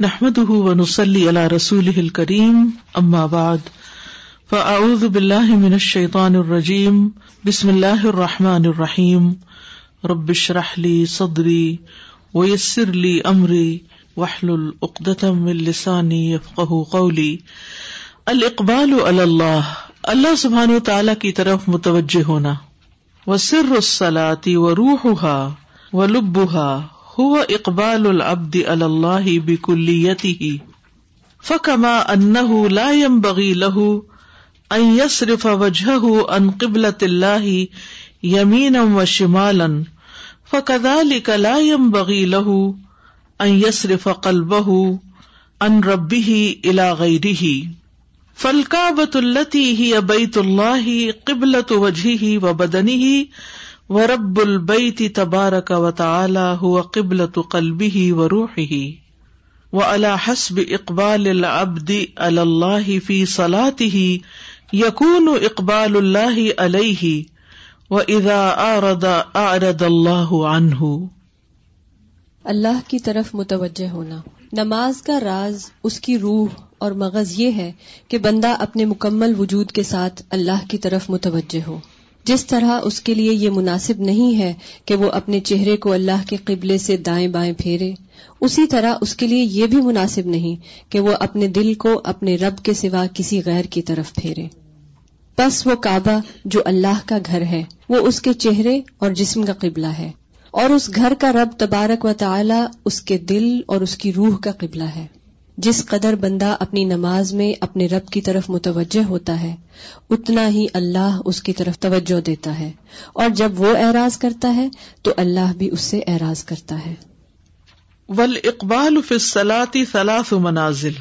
نحمد ونسلی علی رسول کریم اما بعد فاعوذ باللہ من الشیطان الرجیم بسم اللہ الرحمٰن الرحیم ربش رحلی صدری ویسر لی امری وحل العقدم السانی یفقہ قولی الاقبال اللہ اللہ سبحان و تعالی کی طرف متوجہ ہونا. و سر الصلاتی و روحها و لبها هو اقبال العبد اللہ بکلیته فكما انه لا ينبغي له ان يصرف وجهه عن قبلة الله يمينا وشمالا. فكذلك لا ينبغي له ان يصرف قلبه عن ربه الى غيره. فالكعبة التي هي بيت الله قبلة وجهه وبدنه و رب البیتی تبارک و تعالی هو قبلة قلبه و روحه و على حسب اقبال العبد على الله في صلاته يكون اقبال الله عليه واذا اعرض اعرض الله عنه اللہ کی طرف متوجہ ہونا۔ نماز کا راز اس کی روح اور مغز یہ ہے کہ بندہ اپنے مکمل وجود کے ساتھ اللہ کی طرف متوجہ ہو۔ جس طرح اس کے لیے یہ مناسب نہیں ہے کہ وہ اپنے چہرے کو اللہ کے قبلے سے دائیں بائیں پھیرے، اسی طرح اس کے لیے یہ بھی مناسب نہیں کہ وہ اپنے دل کو اپنے رب کے سوا کسی غیر کی طرف پھیرے۔ بس وہ کعبہ جو اللہ کا گھر ہے، وہ اس کے چہرے اور جسم کا قبلہ ہے، اور اس گھر کا رب تبارک و تعالی اس کے دل اور اس کی روح کا قبلہ ہے۔ جس قدر بندہ اپنی نماز میں اپنے رب کی طرف متوجہ ہوتا ہے، اتنا ہی اللہ اس کی طرف توجہ دیتا ہے۔ اور جب وہ اعراض کرتا ہے، تو اللہ بھی اس سے اعراض کرتا ہے۔ ول اقبال فلاطی ثلاث منازل۔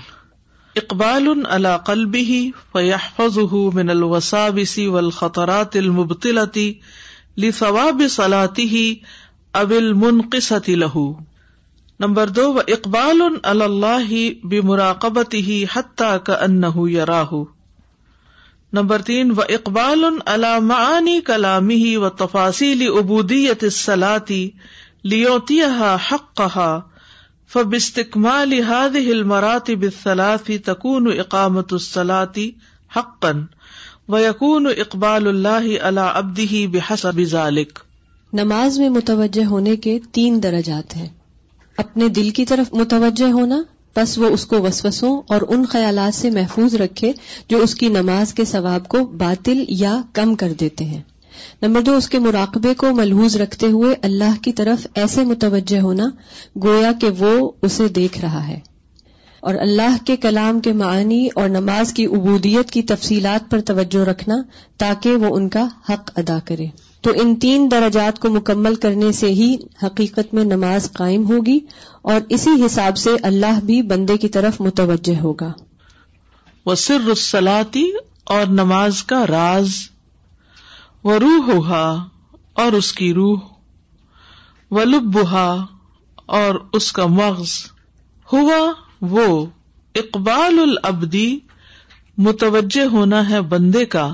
اقبال اللہ قلبی فیحفظ من الوسابسی والخطرات المبتلتی لثواب صلاته اب المنقصة له۔ نمبر دو و اقبال اللہ بمراقبت ہی حتیٰ کا ان یراہ نمبر تین و اقبال اللہ معانی کلامی و تفاصیل ابودیت الصلاتی لیوتی حق کہا فبستکمال هذه المراتب الثلاث تكون اقامت الصلاتی حقا، ويكون اقبال اللہ على عبده بحسب ذلك۔ نماز میں متوجہ ہونے کے تین درجات ہیں۔ اپنے دل کی طرف متوجہ ہونا، بس وہ اس کو وسوسوں اور ان خیالات سے محفوظ رکھے جو اس کی نماز کے ثواب کو باطل یا کم کر دیتے ہیں۔ نمبر دو، اس کے مراقبے کو ملحوظ رکھتے ہوئے اللہ کی طرف ایسے متوجہ ہونا گویا کہ وہ اسے دیکھ رہا ہے۔ اور اللہ کے کلام کے معنی اور نماز کی عبودیت کی تفصیلات پر توجہ رکھنا تاکہ وہ ان کا حق ادا کرے۔ تو ان تین درجات کو مکمل کرنے سے ہی حقیقت میں نماز قائم ہوگی اور اسی حساب سے اللہ بھی بندے کی طرف متوجہ ہوگا۔ وہ سر اور نماز کا راز۔ و روح ہوا اور اس کی روح۔ و لبا اور اس کا مغز۔ ہوا وہ، اقبال العبدی، متوجہ ہونا ہے بندے کا۔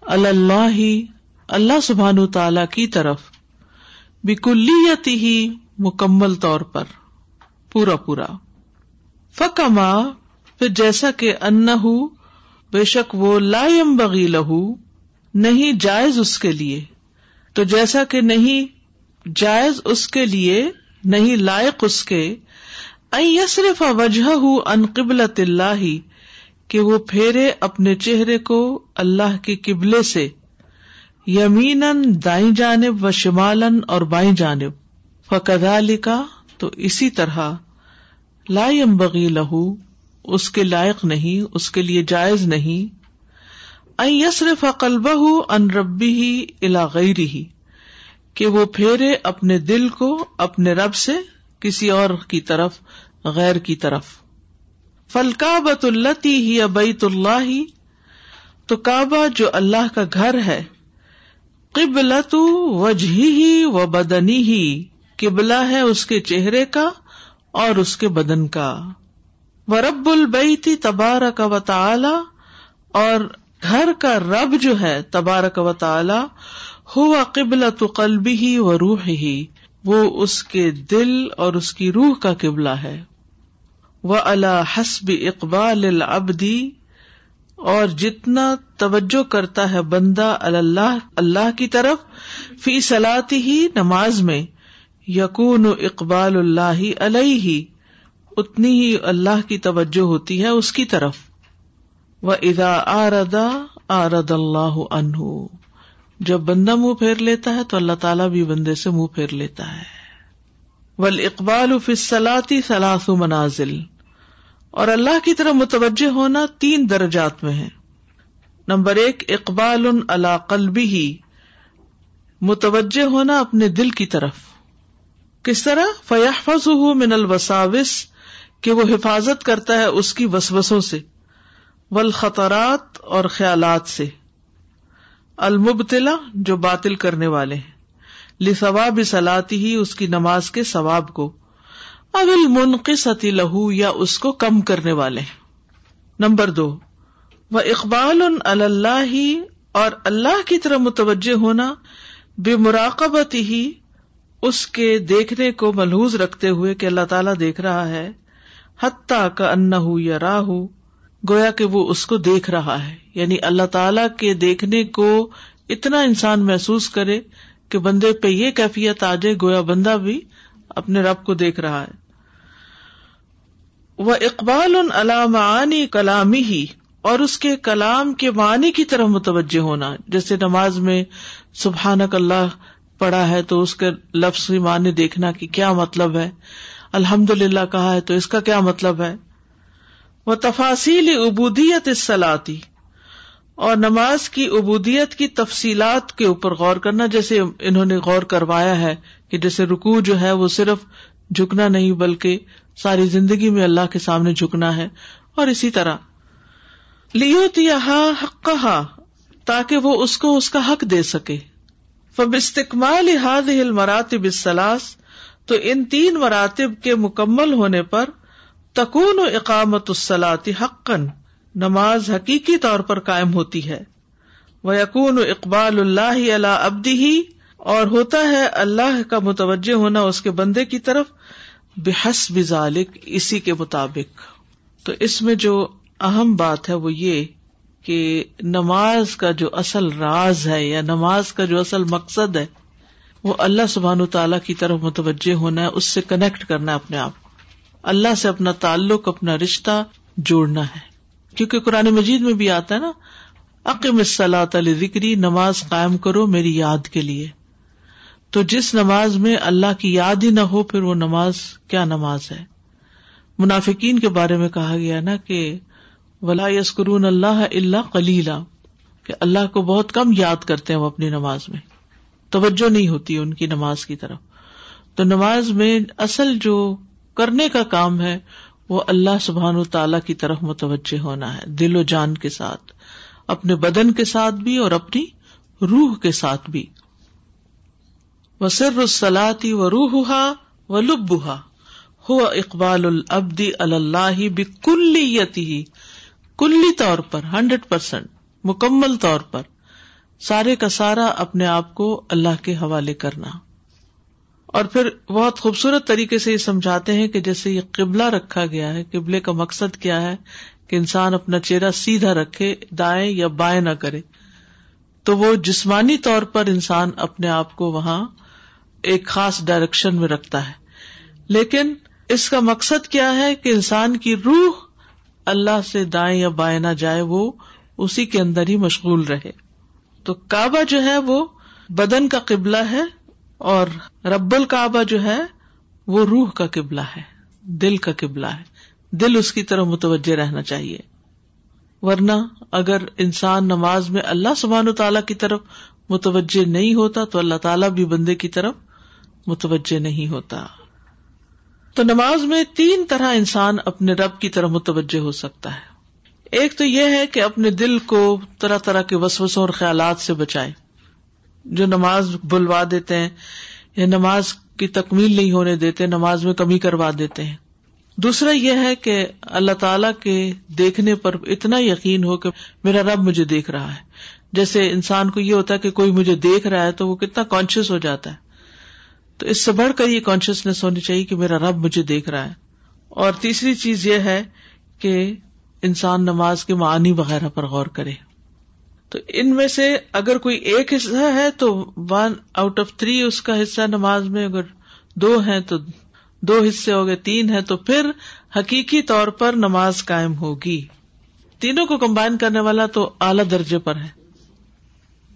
اللہ اللہ سبحان تعالی کی طرف بکلیتی ہی مکمل طور پر پورا پورا۔ فکما، پھر جیسا کہ ان بے شک وہ لائم بغی لہو، نہیں جائز اس کے لیے۔ تو جیسا کہ نہیں جائز اس کے لیے، نہیں لائق اس کے۔ صرف وجہ ان قبلت اللہ، کہ وہ پھیرے اپنے چہرے کو اللہ کے قبلے سے۔ یمین دائیں جانب و شمالن اور بائیں جانب۔ فقدا لکھا تو اسی طرح لائم بغی لہو، اس کے لائق نہیں، اس کے لیے جائز نہیں۔ صرف قلبہ ان ربی ہی علاغری ہی کہ وہ پھیرے اپنے دل کو اپنے رب سے کسی اور کی طرف، غیر کی طرف۔ فلکا بت التی ہی ابیت اللہ، تو کعبہ جو اللہ کا گھر ہے قبلت وجہ ہی و بدنی ہی قبلہ ہے اس کے چہرے کا اور اس کے بدن کا۔ و رب البیتی تبارک و تعالی اور گھر کا رب جو ہے تبارک و تعالی، ہوا قبلت قلبی ہی و روح ہی وہ اس کے دل اور اس کی روح کا قبلہ ہے۔ و اللہ حسب اقبال العبدی اور جتنا توجہ کرتا ہے بندہ اللہ اللہ کی طرف، فی سلاتی ہی نماز میں یقون اقبال اللہ علیہ، اتنی ہی اللہ کی توجہ ہوتی ہے اس کی طرف۔ وہ ادا آردا آرد اللہ انہ جب بندہ منہ پھیر لیتا ہے تو اللہ تعالیٰ بھی بندے سے منہ پھیر لیتا ہے۔ ول اقبال فصلاتی سلاس منازل۔ اور اللہ کی طرف متوجہ ہونا تین درجات میں ہے نمبر ایک اقبال اللہ قلبی ہی متوجہ ہونا اپنے دل کی طرف۔ کس طرح؟ فیاحفظ من الوساوس، کہ وہ حفاظت کرتا ہے اس کی وسوسوں سے۔ والخطرات اور خیالات سے۔ المبتلا جو باطل کرنے والے ہیں۔ لثواب سلاتی ہی اس کی نماز کے ثواب کو۔ اول منقصتی لہو یا اس کو کم کرنے والے نمبر دو وہ اقبال اللہ ہی اور اللہ کی طرح متوجہ ہونا، بے مراقبت ہی اس کے دیکھنے کو ملحوظ رکھتے ہوئے کہ اللہ تعالیٰ دیکھ رہا ہے، حتیٰ کا ان یا راہ گویا کہ وہ اس کو دیکھ رہا ہے۔ یعنی اللہ تعالی کے دیکھنے کو اتنا انسان محسوس کرے کہ بندے پہ یہ کیفیت آ جائے، گویا بندہ بھی اپنے رب کو دیکھ رہا ہے۔ وہ اقبال ان علامانی کلامی ہی اور اس کے کلام کے معنی کی طرف متوجہ ہونا۔ جیسے نماز میں سبحان اللہ پڑھا ہے تو اس کے لفظ معنی دیکھنا کہ کیا مطلب ہے۔ الحمد للہ کہا ہے تو اس کا کیا مطلب ہے۔ وہ تفاصیل ابودیت سلاتی اور نماز کی ابودیت کی تفصیلات کے اوپر غور کرنا، جیسے انہوں نے غور کروایا ہے کہ جیسے رکو جو ہے وہ صرف جھکنا نہیں بلکہ ساری زندگی میں اللہ کے سامنے جھکنا ہے اور اسی طرح لیو حق کہا تاکہ وہ اس کو اس کا حق دے سکے۔ فب استقمال مراتب سلاس تو ان تین مراتب کے مکمل ہونے پر تکون و اقامت السلاتی حقن نماز حقیقی طور پر قائم ہوتی ہے۔ وہ یقون و اقبال اللہ اللہ ابدی ہی اور ہوتا ہے اللہ کا متوجہ ہونا اس کے بندے کی طرف بحس بزالک اسی کے مطابق۔ تو اس میں جو اہم بات ہے وہ یہ کہ نماز کا جو اصل راز ہے یا نماز کا جو اصل مقصد ہے، وہ اللہ سبحان تعالی کی طرف متوجہ ہونا ہے، اس سے کنیکٹ کرنا ہے اپنے آپ اللہ سے اپنا تعلق، اپنا رشتہ جوڑنا ہے۔ کیونکہ قرآن مجید میں بھی آتا ہے نا عقیم صلاح علی ذکری نماز قائم کرو میری یاد کے لیے۔ تو جس نماز میں اللہ کی یاد ہی نہ ہو، پھر وہ نماز کیا نماز ہے؟ منافقین کے بارے میں کہا گیا نا کہ ولا یسکرون اللہ اللہ کلیلہ کہ اللہ کو بہت کم یاد کرتے ہیں وہ اپنی نماز میں۔ توجہ نہیں ہوتی ان کی نماز کی طرف۔ تو نماز میں اصل جو کرنے کا کام ہے، وہ اللہ سبحان و تعالی کی طرف متوجہ ہونا ہے، دل و جان کے ساتھ، اپنے بدن کے ساتھ بھی اور اپنی روح کے ساتھ بھی۔ وہ سر السلاتی و روح و لبا ہو اقبال العبدی اللہ بکلیتی کلی طور پر، ہنڈریڈ پرسینٹ مکمل طور پر، سارے کا سارا اپنے آپ کو اللہ کے حوالے کرنا۔ اور پھر بہت خوبصورت طریقے سے یہ سمجھاتے ہیں کہ جیسے یہ قبلہ رکھا گیا ہے، قبلے کا مقصد کیا ہے؟ کہ انسان اپنا چہرہ سیدھا رکھے، دائیں یا بائیں نہ کرے۔ تو وہ جسمانی طور پر انسان اپنے آپ کو وہاں ایک خاص ڈائریکشن میں رکھتا ہے۔ لیکن اس کا مقصد کیا ہے کہ انسان کی روح اللہ سے دائیں یا بائیں نہ جائے، وہ اسی کے اندر ہی مشغول رہے۔ تو کعبہ جو ہے وہ بدن کا قبلہ ہے اور رب الکعبہ جو ہے وہ روح کا قبلہ ہے، دل کا قبلہ ہے۔ دل اس کی طرف متوجہ رہنا چاہیے۔ ورنہ اگر انسان نماز میں اللہ سبحان و تعالی کی طرف متوجہ نہیں ہوتا تو اللہ تعالیٰ بھی بندے کی طرف متوجہ نہیں ہوتا۔ تو نماز میں تین طرح انسان اپنے رب کی طرف متوجہ ہو سکتا ہے۔ ایک تو یہ ہے کہ اپنے دل کو طرح طرح کے وسوسوں اور خیالات سے بچائے۔ جو نماز بلوا دیتے ہیں، یا نماز کی تکمیل نہیں ہونے دیتے، نماز میں کمی کروا دیتے ہیں۔ دوسرا یہ ہے کہ اللہ تعالی کے دیکھنے پر اتنا یقین ہو کہ میرا رب مجھے دیکھ رہا ہے۔ جیسے انسان کو یہ ہوتا ہے کہ کوئی مجھے دیکھ رہا ہے تو وہ کتنا کانشیس ہو جاتا ہے۔ تو اس سے بڑھ کر یہ کانشیسنیس ہونی چاہیے کہ میرا رب مجھے دیکھ رہا ہے۔ اور تیسری چیز یہ ہے کہ انسان نماز کے معنی وغیرہ پر غور کرے۔ تو ان میں سے اگر کوئی ایک حصہ ہے تو ون آؤٹ آف تھری اس کا حصہ نماز میں اگر دو ہے تو دو حصے ہو گئے، تین ہے تو پھر حقیقی طور پر نماز قائم ہوگی۔ تینوں کو کمبائن کرنے والا تو اعلی درجے پر ہے۔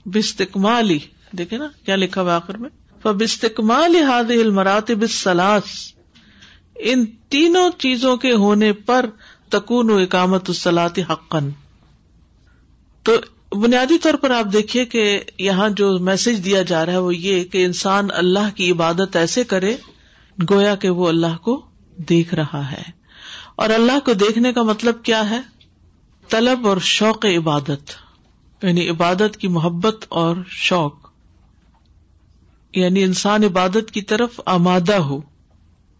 بستکمالی دیکھے نا کیا لکھا ہوا آخر میں۔ بستکمال ہاد المرات بسلاس ان تینوں چیزوں کے ہونے پر تکون و اکامت السلاط حقن تو بنیادی طور پر آپ دیکھیے کہ یہاں جو میسج دیا جا رہا ہے وہ یہ کہ انسان اللہ کی عبادت ایسے کرے، گویا کہ وہ اللہ کو دیکھ رہا ہے۔ اور اللہ کو دیکھنے کا مطلب کیا ہے؟ طلب اور شوق عبادت یعنی عبادت کی محبت اور شوق۔ یعنی انسان عبادت کی طرف آمادہ ہو،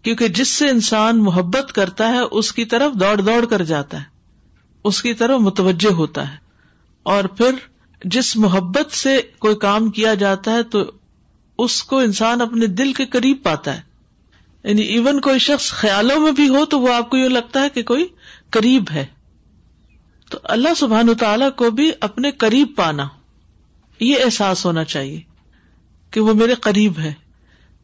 کیونکہ جس سے انسان محبت کرتا ہے، اس کی طرف دوڑ دوڑ کر جاتا ہے، اس کی طرف متوجہ ہوتا ہے۔ اور پھر جس محبت سے کوئی کام کیا جاتا ہے، تو اس کو انسان اپنے دل کے قریب پاتا ہے۔ یعنی ایون کوئی شخص خیالوں میں بھی ہو، تو وہ آپ کو یوں لگتا ہے کہ کوئی قریب ہے۔ تو اللہ سبحان تعالی کو بھی اپنے قریب پانا، یہ احساس ہونا چاہیے۔ کہ وہ میرے قریب ہے۔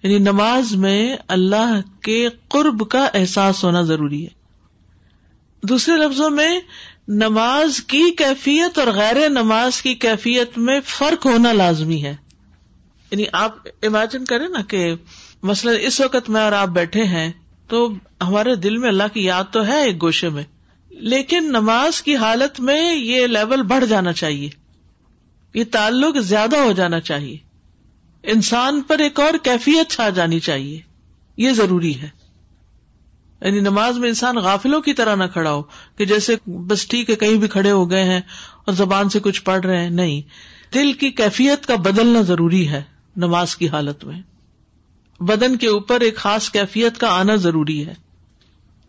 یعنی نماز میں اللہ کے قرب کا احساس ہونا ضروری ہے۔ دوسرے لفظوں میں نماز کی کیفیت اور غیر نماز کی کیفیت میں فرق ہونا لازمی ہے۔ یعنی آپ امیجن کریں نا کہ مثلاً اس وقت میں اور آپ بیٹھے ہیں تو ہمارے دل میں اللہ کی یاد تو ہے ایک گوشے میں، لیکن نماز کی حالت میں یہ لیول بڑھ جانا چاہیے۔ یہ تعلق زیادہ ہو جانا چاہیے۔ انسان پر ایک اور کیفیت چھا جانی چاہیے۔ یہ ضروری ہے۔ یعنی نماز میں انسان غافلوں کی طرح نہ کھڑا ہو کہ جیسے بس ٹھیک ہے، کہیں بھی کھڑے ہو گئے ہیں اور زبان سے کچھ پڑھ رہے ہیں۔ نہیں۔ دل کی کیفیت کا بدلنا ضروری ہے نماز کی حالت میں۔ بدن کے اوپر ایک خاص کیفیت کا آنا ضروری ہے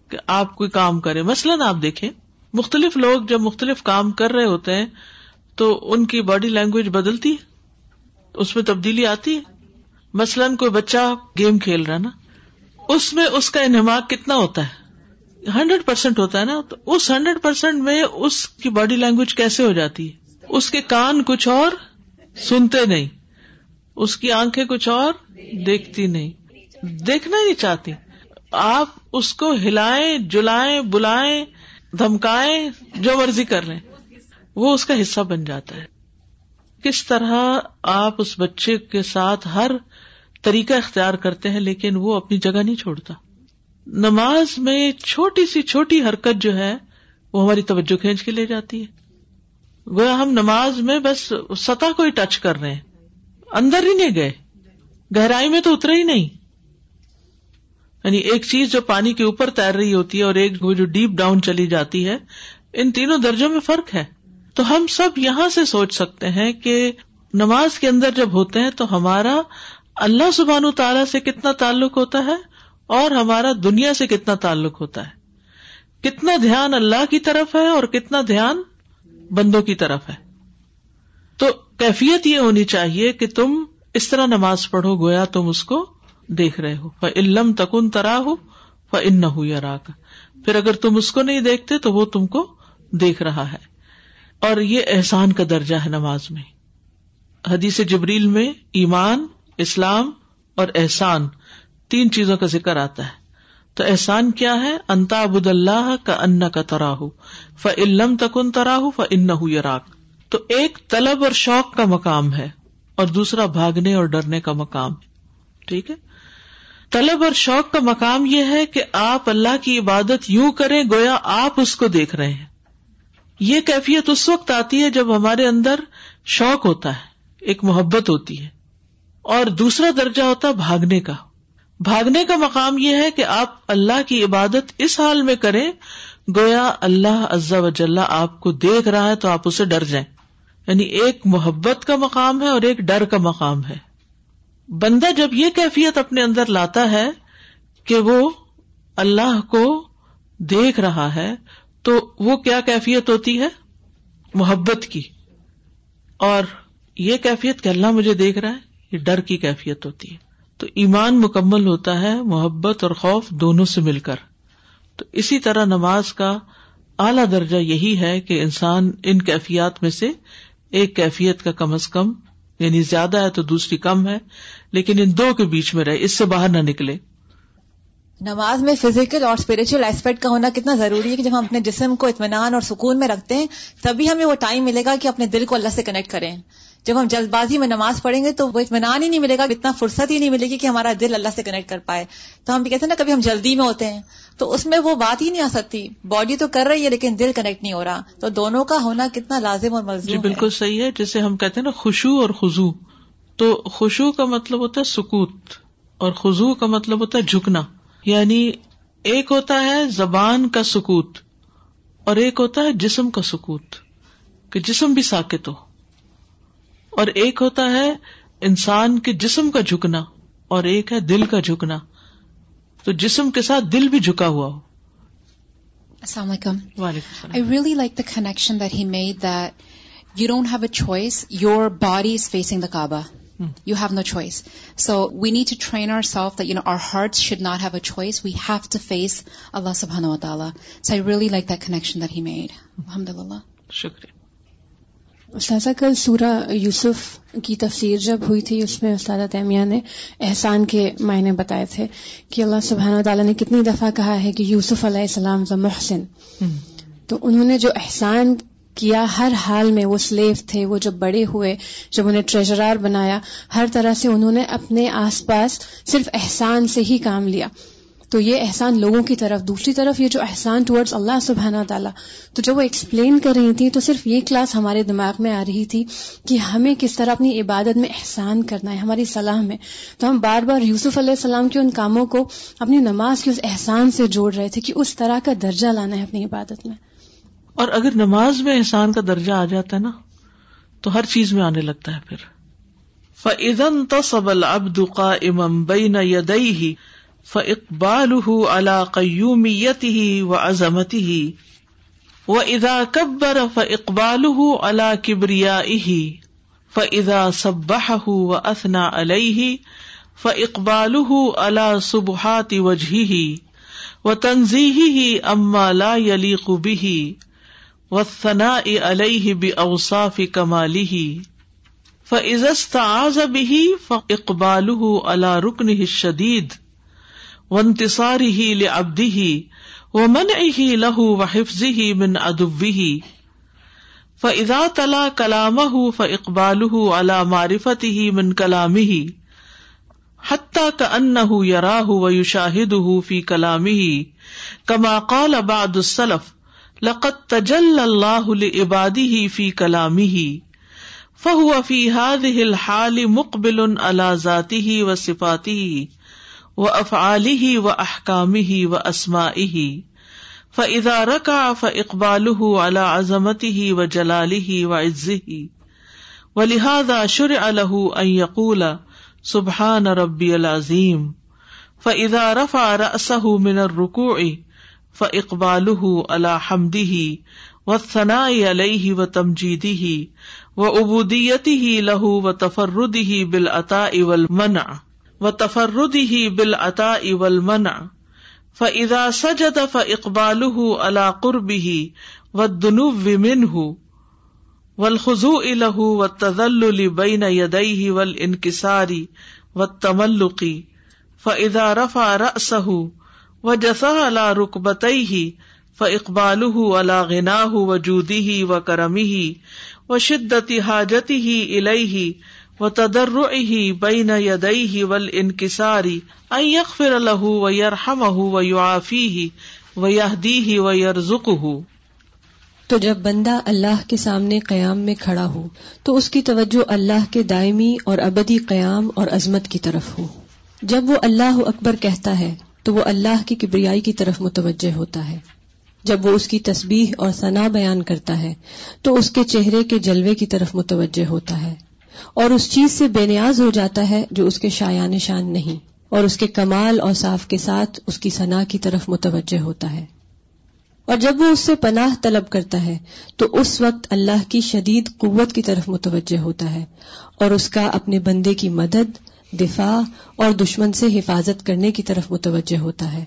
کہ آپ کوئی کام کرے مثلاً آپ دیکھیں، مختلف لوگ جب مختلف کام کر رہے ہوتے ہیں تو ان کی باڈی لینگویج بدلتی ہے۔ اس میں تبدیلی آتی ہے؟ مثلاً کوئی بچہ گیم کھیل رہا نا، اس میں اس کا انہماک کتنا ہوتا ہے؟ ہنڈریڈ پرسینٹ ہوتا ہے نا، تو اس ہنڈریڈ پرسینٹ میں اس کی باڈی لینگویج کیسے ہو جاتی ہے؟ اس کے کان کچھ اور سنتے نہیں، اس کی آنکھیں کچھ اور دیکھتی نہیں، دیکھنا ہی نہیں چاہتی۔ آپ اس کو ہلائیں، جلائیں، بلائیں، دھمکائیں، جو مرضی کر رہے وہ اس کا حصہ بن جاتا ہے۔ کس طرح آپ اس بچے کے ساتھ ہر طریقہ اختیار کرتے ہیں لیکن وہ اپنی جگہ نہیں چھوڑتا۔ نماز میں چھوٹی سی چھوٹی حرکت جو ہے وہ ہماری توجہ کھینچ کے لے جاتی ہے۔ وہ ہم نماز میں بس سطح کو ہی ٹچ کر رہے ہیں۔ اندر ہی نہیں گئے۔ گہرائی میں تو اترے ہی نہیں۔ یعنی ایک چیز جو پانی کے اوپر تیر رہی ہوتی ہے اور ایک وہ جو ڈیپ ڈاؤن چلی جاتی ہے، ان تینوں درجوں میں فرق ہے۔ تو ہم سب یہاں سے سوچ سکتے ہیں کہ نماز کے اندر جب ہوتے ہیں تو ہمارا اللہ سبحان تعالی سے کتنا تعلق ہوتا ہے اور ہمارا دنیا سے کتنا تعلق ہوتا ہے۔ کتنا دھیان اللہ کی طرف ہے اور کتنا دھیان بندوں کی طرف ہے۔ تو کیفیت یہ ہونی چاہیے کہ تم اس طرح نماز پڑھو گویا تم اس کو دیکھ رہے ہو۔ علم تکن ترا ہو ان نہ ہو یا پھر اگر تم اس کو نہیں دیکھتے تو وہ تم کو دیکھ رہا ہے۔ اور یہ احسان کا درجہ ہے نماز میں۔ حدیث جبریل میں ایمان، اسلام اور احسان تین چیزوں کا ذکر آتا ہے۔ تو احسان کیا ہے؟ انتا ابود اللہ کا ان کا تراہ ف علم تکن تراہ ف ان تو ایک طلب اور شوق کا مقام ہے اور دوسرا بھاگنے اور ڈرنے کا مقام۔ ٹھیک ہے؟ طلب اور شوق کا مقام یہ ہے کہ آپ اللہ کی عبادت یوں کریں گویا آپ اس کو دیکھ رہے ہیں۔ یہ کیفیت اس وقت آتی ہے جب ہمارے اندر شوق ہوتا ہے، ایک محبت ہوتی ہے، اور دوسرا درجہ ہوتا ہے بھاگنے کا۔ بھاگنے کا مقام یہ ہے کہ آپ اللہ کی عبادت اس حال میں کریں، گویا اللہ عزا وجل آپ کو دیکھ رہا ہے تو آپ اسے ڈر جائیں۔ یعنی ایک محبت کا مقام ہے اور ایک ڈر کا مقام ہے۔ بندہ جب یہ کیفیت اپنے اندر لاتا ہے کہ وہ اللہ کو دیکھ رہا ہے تو وہ کیا کیفیت ہوتی ہے؟ محبت کی۔ اور یہ کیفیت کہ اللہ مجھے دیکھ رہا ہے، یہ ڈر کی کیفیت ہوتی ہے۔ تو ایمان مکمل ہوتا ہے محبت اور خوف دونوں سے مل کر۔ تو اسی طرح نماز کا اعلی درجہ یہی ہے کہ انسان ان کیفیات میں سے ایک کیفیت کا کم از کم یعنی زیادہ ہے تو دوسری کم ہے، لیکن ان دو کے بیچ میں رہے، اس سے باہر نہ نکلے۔ نماز میں فزیکل اور اسپرچل ایسپیکٹ کا ہونا کتنا ضروری ہے کہ جب ہم اپنے جسم کو اطمینان اور سکون میں رکھتے ہیں تبھی ہمیں وہ ٹائم ملے گا کہ اپنے دل کو اللہ سے کنیکٹ کریں۔ جب ہم جلد بازی میں نماز پڑھیں گے تو وہ اطمینان ہی نہیں ملے گا اتنا فرصت ہی نہیں ملے گی کہ ہمارا دل اللہ سے کنیکٹ کر پائے۔ تو ہم بھی کہتے ہیں نا کبھی ہم جلدی میں ہوتے ہیں تو اس میں وہ بات ہی نہیں آ سکتی۔ باڈی تو کر رہی ہے لیکن دل کنیکٹ نہیں ہو رہا۔ تو دونوں کا ہونا کتنا لازم اور جی بالکل صحیح ہے۔ جسے ہم کہتے ہیں نا خوشو اور خزو تو خوشو کا مطلب ہوتا ہے سکوت اور خزو کا مطلب ہوتا ہے جھکنا۔ یعنی ایک ہوتا ہے زبان کا سکوت اور ایک ہوتا ہے جسم کا سکوت کہ جسم بھی ساکت ہو۔ اور ایک ہوتا ہے انسان کے جسم کا جھکنا اور ایک ہے دل کا جھکنا۔ تو جسم کے ساتھ دل بھی جھکا ہوا ہو۔ السلام علیکم۔ I really like the connection that he made that you don't have a choice your body is facing the Kaaba you have no choice so we need to train our self that you know our heart should not have a choice we have to face اللہ سبحانہ و تعالیٰ so I really like that connection that he made الحمد للہ شکریہ۔ استاذہ کل سورہ یوسف کی تفسیر جب ہوئی تھی اس میں استاد تیمیہ نے احسان کے معنی بتائے تھے کہ اللہ سبحانہ تعالیٰ نے کتنی دفعہ کہا ہے کہ یوسف علیہ السلام ز محسن۔ تو انہوں نے جو احسان کیا ہر حال میں وہ سلیف تھے، وہ جب بڑے ہوئے، جب انہیں ٹریجرار بنایا، ہر طرح سے انہوں نے اپنے آس پاس صرف احسان سے ہی کام لیا۔ تو یہ احسان لوگوں کی طرف، دوسری طرف یہ جو احسان ٹورڈز اللہ سبحانہ تعالیٰ تو جب وہ ایکسپلین کر رہی تھی تو صرف یہ کلاس ہمارے دماغ میں آ رہی تھی کہ ہمیں کس طرح اپنی عبادت میں احسان کرنا ہے، ہماری صلاح میں۔ تو ہم بار بار یوسف علیہ السلام کے ان کاموں کو اپنی نماز کے اس احسان سے جوڑ رہے تھے کہ اس طرح کا درجہ لانا ہے اپنی عبادت میں۔ اور اگر نماز میں احسان کا درجہ آ جاتا ہے نا، تو ہر چیز میں آنے لگتا ہے پھر۔ فَإِذَن تَصَبَ الْعَبْدُ قَائِمًا بَيْنَ يَدَيْهِ فَإِقْبَالُهُ عَلَى قَيُّومِيَّتِهِ وَعَزَمَتِهِ وَإِذَا كَبَّرَ فَإِقْبَالُهُ عَلَى كِبْرِيَائِهِ فَإِذَا سَبَّحَهُ وَأَثْنَى عَلَيْهِ فَإِقْبَالُهُ عَلَى سُبُحَاتِ وَجْهِهِ وَتَنزِيهِهِ أَمَّا لَا يَلِيقُ بِهِ وَالثَّنَاءِ عَلَيْهِ بِأَوْصَافِ كَمَالِهِ، فَإِذَا اسْتَعَاذَ بِهِ فَإِقْبَالُهُ عَلَى رُكْنِهِ الشَّدِيدِ ونتصاری ہی شدید و انتصاری ہی لبدی ہی و من ہی لہو و حفظی ہی من ادبی ہی فضا تلا کلام ہُ ف اقبال علا معرفت ہی من کلام ہی حتیٰ کا ان یراہ و یو شاہد یوشاہد فی کلام ہی کما قال بعد السلف لقت تجل اللہ عبادی ہی فی کلامی ہی فہو فی هذه الحال مقبل على ذاته و صفاته و افعالی ہی و احکامی ہی و اسما ہی ف ادا رکا ف اقبال علا عظمتی ہی و جلالی ہی و عزی و لہذا شر الح یقول سبحان ربی العظیم ف ادا رفا رسہ من الرکوع ف اقبال علا حمدی ہی و ثنا علیہ و تمجیدی ہی و ابودیتی ہی لہو و تفردی ہی بالعطاء والمنع و تفرد ہی بل عطا اول منا فضا سجد ف اقبال اللہ قرب ہی و دنوب ومن ولخو الہ و تزل بین یدئی ول انکساری و تملقی فضا رفا رسہ و جسا اللہ رکبت ہی ف اقبال اللہ غنا و جودی ہی و کرمی و شدتی حاجتی ہی الہ و تدر ہی بین یدئی ہی ول انکساری اخر الح و یرحم و یوافی ہی و یادی ہی و یرزک ہو تو جب بندہ اللہ کے سامنے قیام میں کھڑا ہو تو اس کی توجہ اللہ کے دائمی اور ابدی قیام اور عظمت کی طرف ہو۔ جب وہ اللہ اکبر کہتا ہے تو وہ اللہ کی کبریائی کی طرف متوجہ ہوتا ہے۔ جب وہ اس کی تسبیح اور ثنا بیان کرتا ہے، تو اس کے چہرے کے جلوے کی طرف متوجہ ہوتا ہے۔ اور اس چیز سے بے نیاز ہو جاتا ہے جو اس کے شایان شان نہیں، اور اس کے کمال اور صاف کے ساتھ اس کی ثنا کی طرف متوجہ ہوتا ہے۔ اور جب وہ اس سے پناہ طلب کرتا ہے، تو اس وقت اللہ کی شدید قوت کی طرف متوجہ ہوتا ہے، اور اس کا اپنے بندے کی مدد دفاع اور دشمن سے حفاظت کرنے کی طرف متوجہ ہوتا ہے۔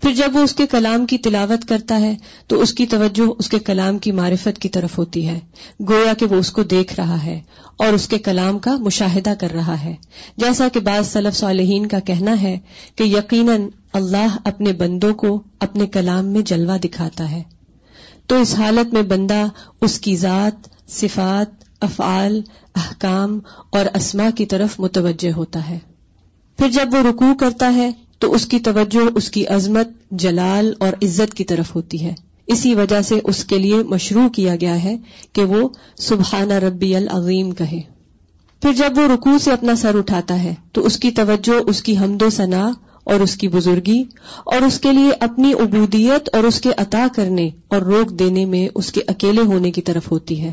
پھر جب وہ اس کے کلام کی تلاوت کرتا ہے، تو اس کی توجہ اس کے کلام کی معرفت کی طرف ہوتی ہے۔ گویا کہ وہ اس کو دیکھ رہا ہے اور اس کے کلام کا مشاہدہ کر رہا ہے۔ جیسا کہ بعض صلف صالحین کا کہنا ہے کہ یقیناً اللہ اپنے بندوں کو اپنے کلام میں جلوہ دکھاتا ہے۔ تو اس حالت میں بندہ اس کی ذات، صفات افعال، احکام اور اسما کی طرف متوجہ ہوتا ہے۔ پھر جب وہ رکوع کرتا ہے، تو اس کی توجہ، اس کی عظمت، جلال اور عزت کی طرف ہوتی ہے۔ اسی وجہ سے اس کے لیے مشروع کیا گیا ہے کہ وہ سبحان ربی العظیم کہے۔ پھر جب وہ رکوع سے اپنا سر اٹھاتا ہے، تو اس کی توجہ، اس کی حمد و ثنا اور اس کی بزرگی اور اس کے لیے اپنی عبودیت اور اس کے عطا کرنے اور روک دینے میں اس کے اکیلے ہونے کی طرف ہوتی ہے۔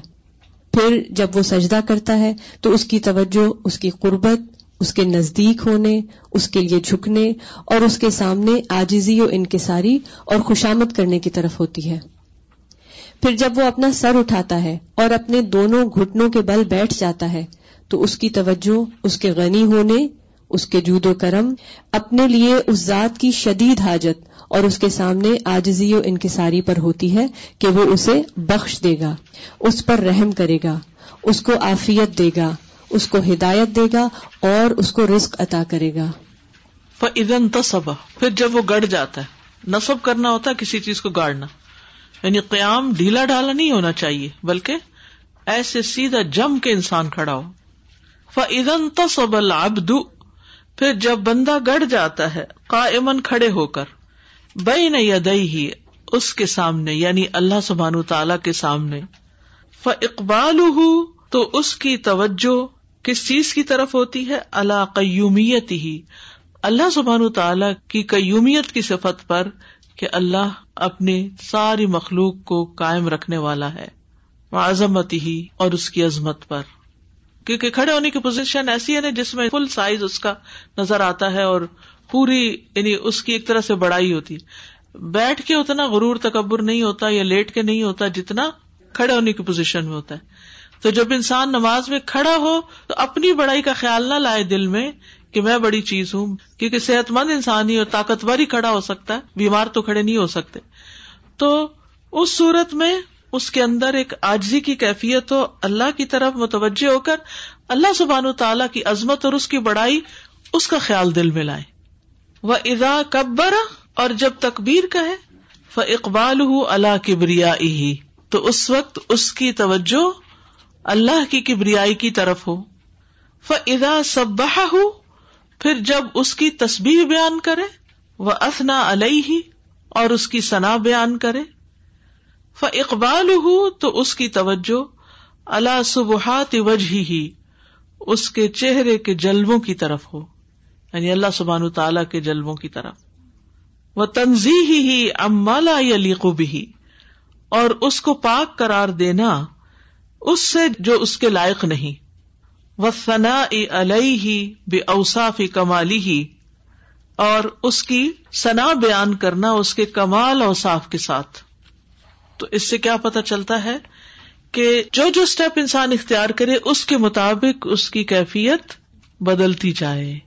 پھر جب وہ سجدہ کرتا ہے تو اس کی توجہ، اس کی قربت، اس کے نزدیک ہونے، اس کے لیے جھکنے اور اس کے سامنے آجزی و انکساری اور خوشامد کرنے کی طرف ہوتی ہے۔ پھر جب وہ اپنا سر اٹھاتا ہے اور اپنے دونوں گھٹنوں کے بل بیٹھ جاتا ہے تو اس کی توجہ، اس کے غنی ہونے، اس کے جود و کرم، اپنے لیے اس ذات کی شدید حاجت اور اس کے سامنے آجزی و انکساری پر ہوتی ہے کہ وہ اسے بخش دے گا، اس پر رحم کرے گا، اس کو آفیت دے گا، اس کو ہدایت دے گا اور اس کو رزق عطا کرے گا۔ ادن تصب پھر جب وہ گڑ جاتا ہے، نصب کرنا ہوتا ہے کسی چیز کو گاڑنا۔ یعنی قیام ڈھیلا ڈالا نہیں ہونا چاہیے، بلکہ ایسے سیدھا جم کے انسان کھڑا ہو۔ فن تصب العبد، پھر جب بندہ گڑ جاتا ہے قائمن کھڑے ہو کر بئی نہ یدئی ہی اس کے سامنے یعنی اللہ سبحان تعالی کے سامنے۔ ف اقبال تو اس کی توجہ کس چیز کی طرف ہوتی ہے؟ اللہ قیومیت ہی اللہ سبحان تعالی کی قیومیت کی صفت پر کہ اللہ اپنی ساری مخلوق کو کائم رکھنے والا ہے عظمت ہی اور اس کی عظمت پر۔ کیونکہ کھڑے ہونے کی پوزیشن ایسی ہے نا جس میں فل سائز اس کا نظر آتا ہے اور پوری یعنی اس کی ایک طرح سے بڑائی ہوتی۔ بیٹھ کے اتنا غرور تکبر نہیں ہوتا یا لیٹ کے نہیں ہوتا جتنا کھڑے ہونے کی پوزیشن میں ہوتا ہے۔ تو جب انسان نماز میں کھڑا ہو، تو اپنی بڑائی کا خیال نہ لائے دل میں کہ میں بڑی چیز ہوں، کیونکہ صحت مند انسان ہی اور طاقتور ہی کھڑا ہو سکتا ہے، بیمار تو کھڑے نہیں ہو سکتے۔ تو اس صورت میں اس کے اندر ایک آجزی کی کیفیت ہو، اللہ کی طرف متوجہ ہو کر اللہ سبحان تعالیٰ کی عظمت اور اس کی بڑائی اس کا خیال دل میں لائے۔ وہ ادا کبر اور جب تقبیر کہے ف اقبال ہُ اللہ کبریا ہی تو اس وقت اس کی توجہ اللہ کی کبریائی کی طرف ہو۔ فضا سب ہو پھر جب اس کی تصبیح بیان کرے وہ افنا علیہ ہی اور اس کی سنا بیان کرے۔ ف اقبال ہو تو اس کی توجہ اللہ سبحات وجہ ہی اس کے چہرے کے جلووں کی طرف ہو۔ یعنی اللہ سبحان تعالی کے جلووں کی طرف۔ وہ تنظیح ہی امالا علی بھی اور اس کو پاک قرار دینا، اس سے جو اس کے لائق نہیں۔ وہ ثنا علیہ ہی بے اوسافی کمالی ہی اور اس کی سنا بیان کرنا اس کے کمال اوساف کے ساتھ۔ تو اس سے کیا پتا چلتا ہے کہ جو جو اسٹیپ انسان اختیار کرے، اس کے مطابق اس کی کیفیت بدلتی جائے۔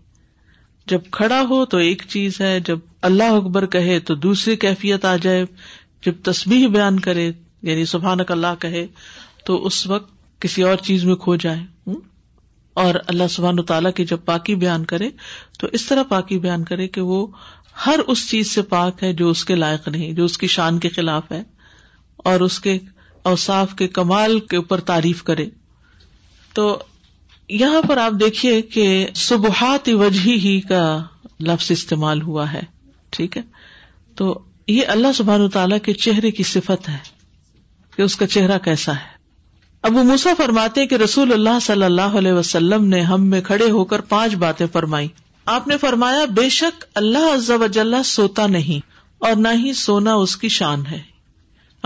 جب کھڑا ہو تو ایک چیز ہے، جب اللہ اکبر کہے تو دوسری کیفیت آ جائے۔ جب تسبیح بیان کرے یعنی سبحانک اللہ کہے، تو اس وقت کسی اور چیز میں کھو جائے۔ اور اللہ سبحان تعالیٰ کی جب پاکی بیان کرے، تو اس طرح پاکی بیان کرے کہ وہ ہر اس چیز سے پاک ہے جو اس کے لائق نہیں، جو اس کی شان کے خلاف ہے، اور اس کے اوساف کے کمال کے اوپر تعریف کرے۔ تو یہاں پر آپ دیکھیے کہ سبحات وجہ ہی کا لفظ استعمال ہوا ہے، ٹھیک ہے؟ تو یہ اللہ سبحان تعالیٰ کے چہرے کی صفت ہے کہ اس کا چہرہ کیسا ہے۔ ابو موسا فرماتے کہ رسول اللہ صلی اللہ علیہ وسلم نے ہم میں کھڑے ہو کر پانچ باتیں فرمائی آپ نے فرمایا، بے شک اللہ عز و جل سوتا نہیں اور نہ ہی سونا اس کی شان ہے۔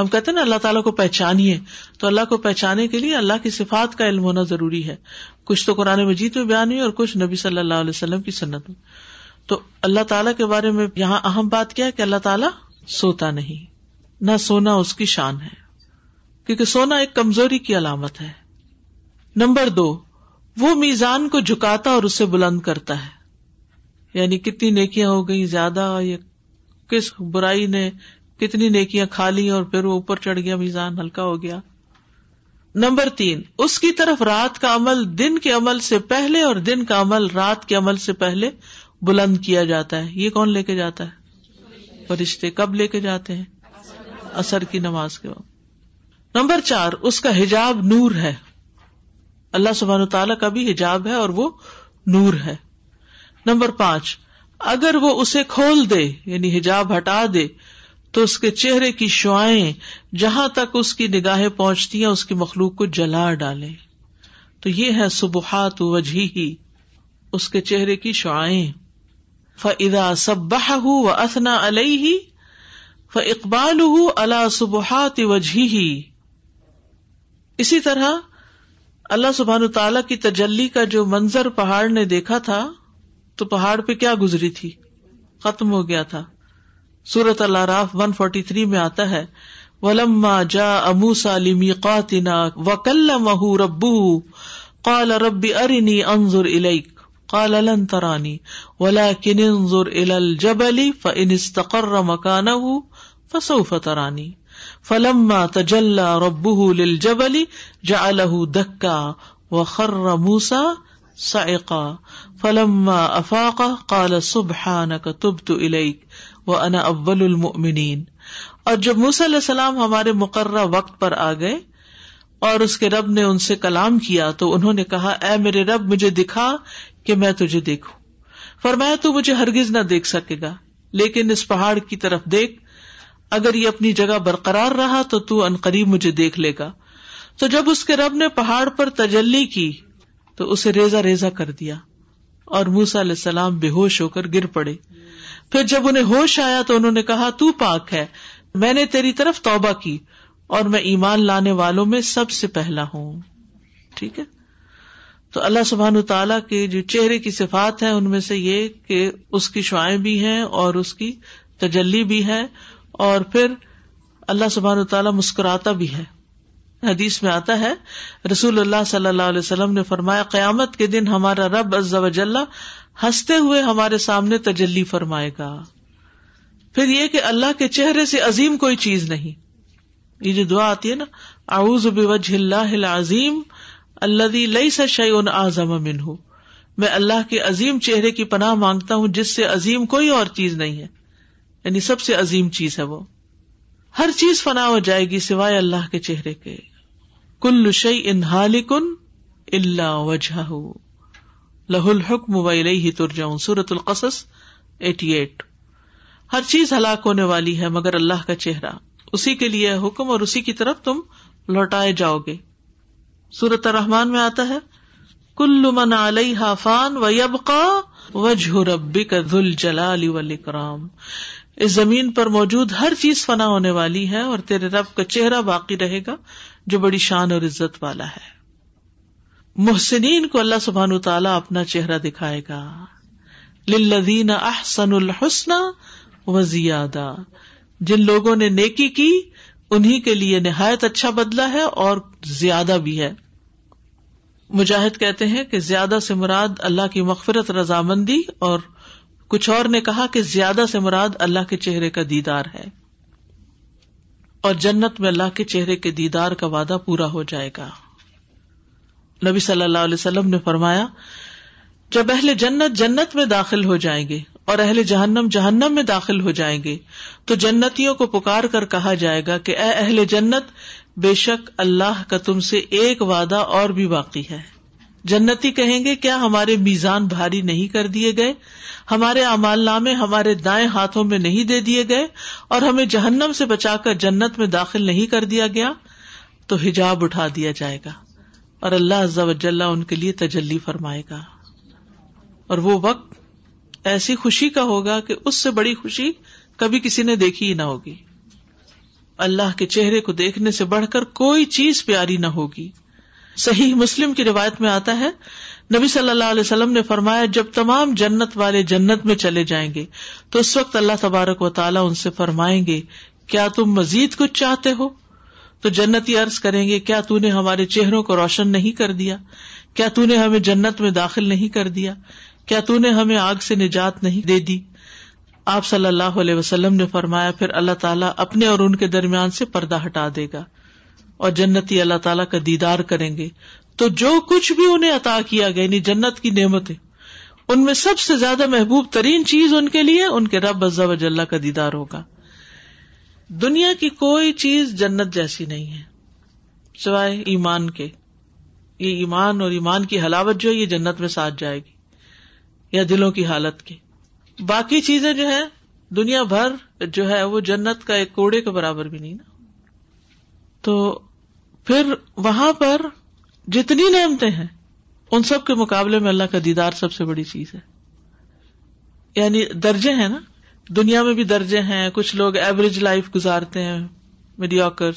ہم کہتے نا اللہ تعالیٰ کو پہچانیے تو اللہ کو پہچانے کے لیے اللہ کی صفات کا علم ہونا ضروری ہے۔ کچھ تو قرآن مجید میں بیان ہوئی اور کچھ نبی صلی اللہ علیہ وسلم کی صنعت میں۔ تو اللہ تعالیٰ کے بارے میں یہاں اہم بات کیا ہے کہ اللہ تعالیٰ سوتا نہیں۔ نہ سونا اس کی شان ہے۔ کیونکہ سونا ایک کمزوری کی علامت ہے۔ نمبر دو، وہ میزان کو جھکاتا اور اسے بلند کرتا ہے۔ یعنی کتنی نیکیاں ہو گئی زیادہ یا کس برائی نے کتنی نیکیاں کھا لی اور پھر وہ اوپر چڑھ گیا، میزان ہلکا ہو گیا۔ نمبر تین، اس کی طرف رات کا عمل دن کے عمل سے پہلے اور دن کا عمل رات کے عمل سے پہلے بلند کیا جاتا ہے۔ یہ کون لے کے جاتا ہے؟ فرشتے کب لے کے جاتے ہیں؟ اثر کی نماز کے وقت۔ نمبر چار، اس کا حجاب نور ہے۔ اللہ سبحان تعالیٰ کا بھی حجاب ہے اور وہ نور ہے۔ نمبر پانچ، اگر وہ اسے کھول دے یعنی حجاب ہٹا دے تو اس کے چہرے کی شعائیں جہاں تک اس کی نگاہیں پہنچتی ہیں، اس کی مخلوق کو جلا ڈالے تو یہ ہے سبحات وجہ ہی اس کے چہرے کی شعائیں۔ فدا سب و اثنا علیہ ف اقبال اللہ سبحات وجہ ہی اسی طرح اللہ سبحان تعالی کی تجلی کا جو منظر پہاڑ نے دیکھا تھا، تو پہاڑ پہ کیا گزری تھی؟ ختم ہو گیا تھا۔ سورت اللہ راف ون فورٹی تھری میں آتا ہے، ولما جا اموسا لمی قاتنا وکل مہ ربو قال ربی ارنی انظر الیک قال لن ترانی ولكن انظر الى الجبل فان استقر مكانه فسوف ترانی فلما تجلى ربه للجبل جعله دكا وخر موسى صعقا۔ فلما افاق قال سبحانك تبت اليك وہ انا اول المؤمنین اور جب موسی علیہ السلام ہمارے مقررہ وقت پر آ گئے اور اس کے رب نے ان سے کلام کیا تو انہوں نے کہا، اے میرے رب، مجھے دکھا کہ میں تجھے دیکھوں۔ فرمایا، تو مجھے ہرگز نہ دیکھ سکے گا، لیکن اس پہاڑ کی طرف دیکھ۔ اگر یہ اپنی جگہ برقرار رہا تو تو قریب مجھے دیکھ لے گا۔ تو جب اس کے رب نے پہاڑ پر تجلی کی تو اسے ریزا ریزا کر دیا اور موسا علیہ السلام بے ہوش ہو کر گر پڑے۔ پھر جب انہیں ہوش آیا تو انہوں نے کہا، تو پاک ہے، میں نے تیری طرف توبہ کی اور میں ایمان لانے والوں میں سب سے پہلا ہوں۔ ٹھیک ہے؟ تو اللہ سبحان تعالیٰ کے جو چہرے کی صفات ہیں، ان میں سے یہ کہ اس کی شعائیں بھی ہیں اور اس کی تجلی بھی ہے اور پھر اللہ سبحان تعالیٰ مسکراتا بھی ہے۔ حدیث میں آتا ہے، رسول اللہ صلی اللہ علیہ وسلم نے فرمایا، قیامت کے دن ہمارا رب از وجل ہنستے ہوئے ہمارے سامنے تجلی فرمائے گا۔ پھر یہ کہ اللہ کے چہرے سے عظیم کوئی چیز نہیں۔ یہ جو دعا آتی ہے نا، اعوذ بوجہ اللہ العظیم اللہ لئی شعین اعظم من میں اللہ کے عظیم چہرے کی پناہ مانگتا ہوں، جس سے عظیم کوئی اور چیز نہیں ہے۔ یعنی سب سے عظیم چیز ہے وہ۔ ہر چیز فنا ہو جائے گی سوائے اللہ کے چہرے کے۔ کل شعی انہال کن اللہ وجہ لہ الحکم ہی تر سورت القصص ایٹی ایٹ ہر چیز ہلاک ہونے والی ہے مگر اللہ کا چہرہ۔ اسی کے لیے حکم اور اسی کی طرف تم لوٹائے جاؤ گے۔ سورت الرحمان میں آتا ہے، کل من علیہ فان و یب کا وجہ ربی کا دل جلال کرام اس زمین پر موجود ہر چیز فنا ہونے والی ہے اور تیرے رب کا چہرہ باقی رہے گا جو بڑی شان اور عزت والا ہے۔ محسنین کو اللہ سبحان تعالیٰ اپنا چہرہ دکھائے گا۔ لدین احسن الحسن و زیادہ جن لوگوں نے نیکی کی انہیں کے لیے نہایت اچھا بدلا ہے اور زیادہ بھی ہے۔ مجاہد کہتے ہیں کہ زیادہ سے مراد اللہ کی مغفرت رضامندی اور کچھ اور نے کہا کہ زیادہ سے مراد اللہ کے چہرے کا دیدار ہے۔ اور جنت میں اللہ کے چہرے کے دیدار کا وعدہ پورا ہو جائے گا۔ نبی صلی اللہ علیہ وسلم نے فرمایا، جب اہل جنت جنت میں داخل ہو جائیں گے اور اہل جہنم جہنم میں داخل ہو جائیں گے، تو جنتیوں کو پکار کر کہا جائے گا کہ اے اہل جنت، بے شک اللہ کا تم سے ایک وعدہ اور بھی باقی ہے۔ جنتی کہیں گے، کیا ہمارے میزان بھاری نہیں کر دیے گئے؟ ہمارے امال نامے ہمارے دائیں ہاتھوں میں نہیں دے دیے گئے اور ہمیں جہنم سے بچا کر جنت میں داخل نہیں کر دیا گیا، تو حجاب اٹھا دیا جائے گا۔ اور اللہ وجل ان کے لیے تجلی فرمائے گا۔ اور وہ وقت ایسی خوشی کا ہوگا کہ اس سے بڑی خوشی کبھی کسی نے دیکھی ہی نہ ہوگی۔ اللہ کے چہرے کو دیکھنے سے بڑھ کر کوئی چیز پیاری نہ ہوگی۔ صحیح مسلم کی روایت میں آتا ہے، نبی صلی اللہ علیہ وسلم نے فرمایا، جب تمام جنت والے جنت میں چلے جائیں گے تو اس وقت اللہ تبارک و تعالیٰ ان سے فرمائیں گے، کیا تم مزید کچھ چاہتے ہو؟ تو جنتی عرض کریں گے، کیا تو نے ہمارے چہروں کو روشن نہیں کر دیا؟ کیا تو نے ہمیں جنت میں داخل نہیں کر دیا؟ کیا تو نے ہمیں آگ سے نجات نہیں دے دی؟ آپ صلی اللہ علیہ وسلم نے فرمایا، پھر اللہ تعالیٰ اپنے اور ان کے درمیان سے پردہ ہٹا دے گا۔ اور جنتی اللہ تعالیٰ کا دیدار کریں گے۔ تو جو کچھ بھی انہیں عطا کیا گیا یعنی جنت کی نعمتیں، ان میں سب سے زیادہ محبوب ترین چیز ان کے لیے ان کے رب عزا وجاللہ کا دیدار ہوگا۔ دنیا کی کوئی چیز جنت جیسی نہیں ہے۔ سوائے ایمان کے۔ یہ ایمان اور ایمان کی حلاوت جو ہے، یہ جنت میں ساتھ جائے گی۔ یا دلوں کی حالت کی باقی چیزیں جو ہے دنیا بھر جو ہے، وہ جنت کا ایک کوڑے کے برابر بھی نہیں نا۔ تو پھر وہاں پر جتنی نعمتیں ہیں، ان سب کے مقابلے میں اللہ کا دیدار سب سے بڑی چیز ہے۔ یعنی درجے ہیں نا۔ دنیا میں بھی درجے ہیں، کچھ لوگ ایوریج لائف گزارتے ہیں میڈیوکر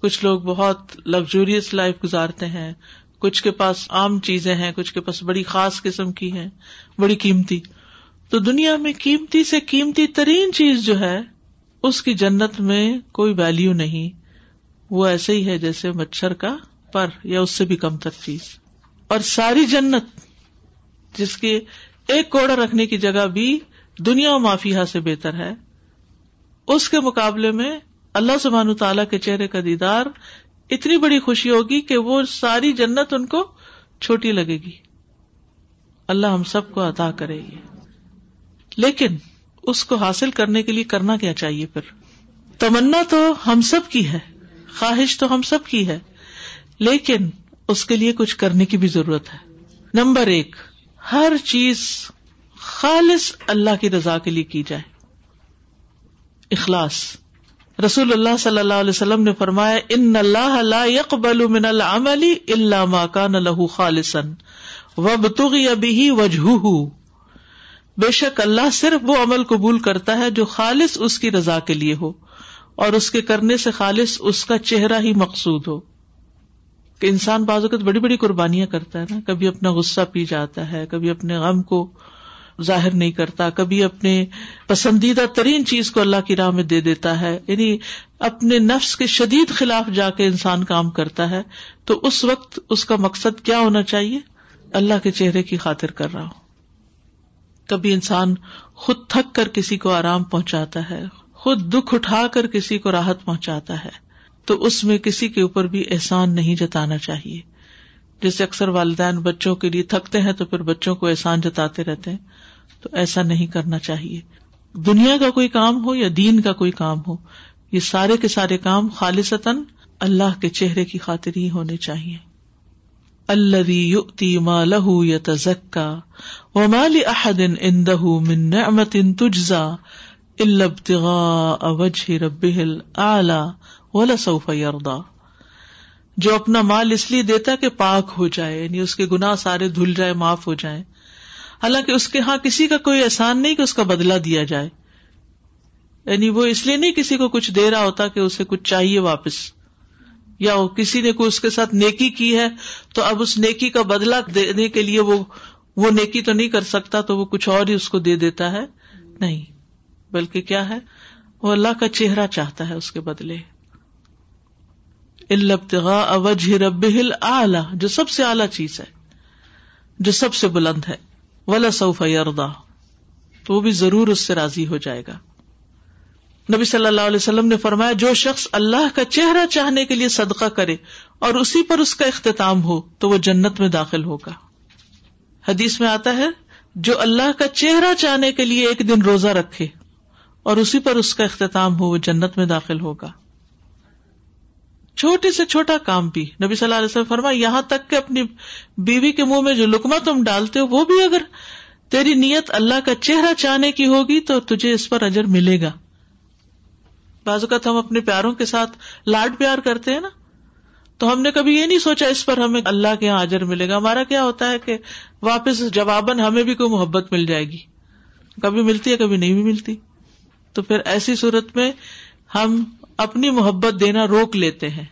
کچھ لوگ بہت لگژریس لائف گزارتے ہیں، کچھ کے پاس عام چیزیں ہیں، کچھ کے پاس بڑی خاص قسم کی ہیں، بڑی قیمتی۔ تو دنیا میں قیمتی سے قیمتی ترین چیز جو ہے، اس کی جنت میں کوئی ویلو نہیں۔ وہ ایسے ہی ہے جیسے مچھر کا پر یا اس سے بھی کم تر چیز۔ اور ساری جنت، جس کی ایک کوڑا رکھنے کی جگہ بھی دنیا و سے بہتر ہے۔ اس کے مقابلے میں اللہ سبحان تعالی کے چہرے کا دیدار اتنی بڑی خوشی ہوگی کہ وہ ساری جنت ان کو چھوٹی لگے گی۔ اللہ ہم سب کو عطا کرے گی۔ لیکن اس کو حاصل کرنے کے لیے کرنا کیا چاہیے پھر؟ تمنا تو ہم سب کی ہے، خواہش تو ہم سب کی ہے، لیکن اس کے لیے کچھ کرنے کی بھی ضرورت ہے۔ نمبر ایک، ہر چیز خالص اللہ کی رضا کے لیے کی جائے۔ اخلاص۔ رسول اللہ صلی اللہ علیہ وسلم نے فرمایا، ان اللہ لا يقبل من العمل الا ما كان له خالصا وابتغي به وجهه بے شک اللہ صرف وہ عمل قبول کرتا ہے جو خالص اس کی رضا کے لیے ہو، اور اس کے کرنے سے خالص اس کا چہرہ ہی مقصود ہو۔ کہ انسان بعض اوقات بڑی بڑی قربانیاں کرتا ہے نا، کبھی اپنا غصہ پی جاتا ہے، کبھی اپنے غم کو ظاہر نہیں کرتا، کبھی اپنے پسندیدہ ترین چیز کو اللہ کی راہ میں دے دیتا ہے یعنی اپنے نفس کے شدید خلاف جا کے انسان کام کرتا ہے، تو اس وقت اس کا مقصد کیا ہونا چاہیے؟ اللہ کے چہرے کی خاطر کر رہا ہوں۔ کبھی انسان خود تھک کر کسی کو آرام پہنچاتا ہے، خود دکھ اٹھا کر کسی کو راحت پہنچاتا ہے، تو اس میں کسی کے اوپر بھی احسان نہیں جتانا چاہیے۔ جیسے اکثر والدین بچوں کے لیے تھکتے ہیں تو پھر بچوں کو احسان جتاتے رہتے ہیں، تو ایسا نہیں کرنا چاہیے۔ دنیا کا کوئی کام ہو یا دین کا کوئی کام ہو، یہ سارے کے سارے کام خالصتاً اللہ کے چہرے کی خاطر ہی ہونے چاہیے۔ اللہ ما لہو یا تزکا و مال احدن ان دہ من نعمت تجزا البتغاء وجه ربه اعلی ولا سوف جو اپنا مال اس لیے دیتا کہ پاک ہو جائے یعنی اس کے گنا سارے دھل جائے، معاف ہو جائے حالانکہ اس کے ہاں کسی کا کوئی احسان نہیں کہ اس کا بدلا دیا جائے۔ یعنی وہ اس لیے نہیں کسی کو کچھ دے رہا ہوتا کہ اسے کچھ چاہیے واپس۔ یا کسی نے کوئی اس کے ساتھ نیکی کی ہے، تو اب اس نیکی کا بدلا دینے کے لیے وہ وہ نیکی تو نہیں کر سکتا، تو وہ کچھ اور ہی اس کو دے دیتا ہے۔ نہیں، بلکہ کیا ہے؟ وہ اللہ کا چہرہ چاہتا ہے اس کے بدلے۔ البتغا اوجہ رب اعلی جو سب سے اعلیٰ چیز ہے، جو سب سے بلند ہے، ولا سوف یردا تو وہ بھی ضرور اس سے راضی ہو جائے گا۔ نبی صلی اللہ علیہ وسلم نے فرمایا، جو شخص اللہ کا چہرہ چاہنے کے لیے صدقہ کرے اور اسی پر اس کا اختتام ہو، تو وہ جنت میں داخل ہوگا۔ حدیث میں آتا ہے، جو اللہ کا چہرہ چاہنے کے لیے ایک دن روزہ رکھے اور اسی پر اس کا اختتام ہو، وہ جنت میں داخل ہوگا۔ چھوٹے سے چھوٹا کام بھی۔ نبی صلی اللہ علیہ وسلم فرما یہاں تک کہ اپنی بیوی کے منہ میں جو لکما تم ڈالتے ہو، وہ بھی اگر تیری نیت اللہ کا چہرہ چاہنے کی ہوگی تو تجھے اس پر اجر ملے گا۔ بعض اوقات ہم اپنے پیاروں کے ساتھ لاڈ پیار کرتے ہیں نا، تو ہم نے کبھی یہ نہیں سوچا اس پر ہمیں اللہ کے یہاں اجر ملے گا۔ ہمارا کیا ہوتا ہے کہ واپس جواباً ہمیں بھی کوئی محبت مل جائے گی۔ کبھی ملتی ہے، کبھی نہیں بھی ملتی۔ تو پھر ایسی صورت میں ہم اپنی محبت دینا روک لیتے ہیں۔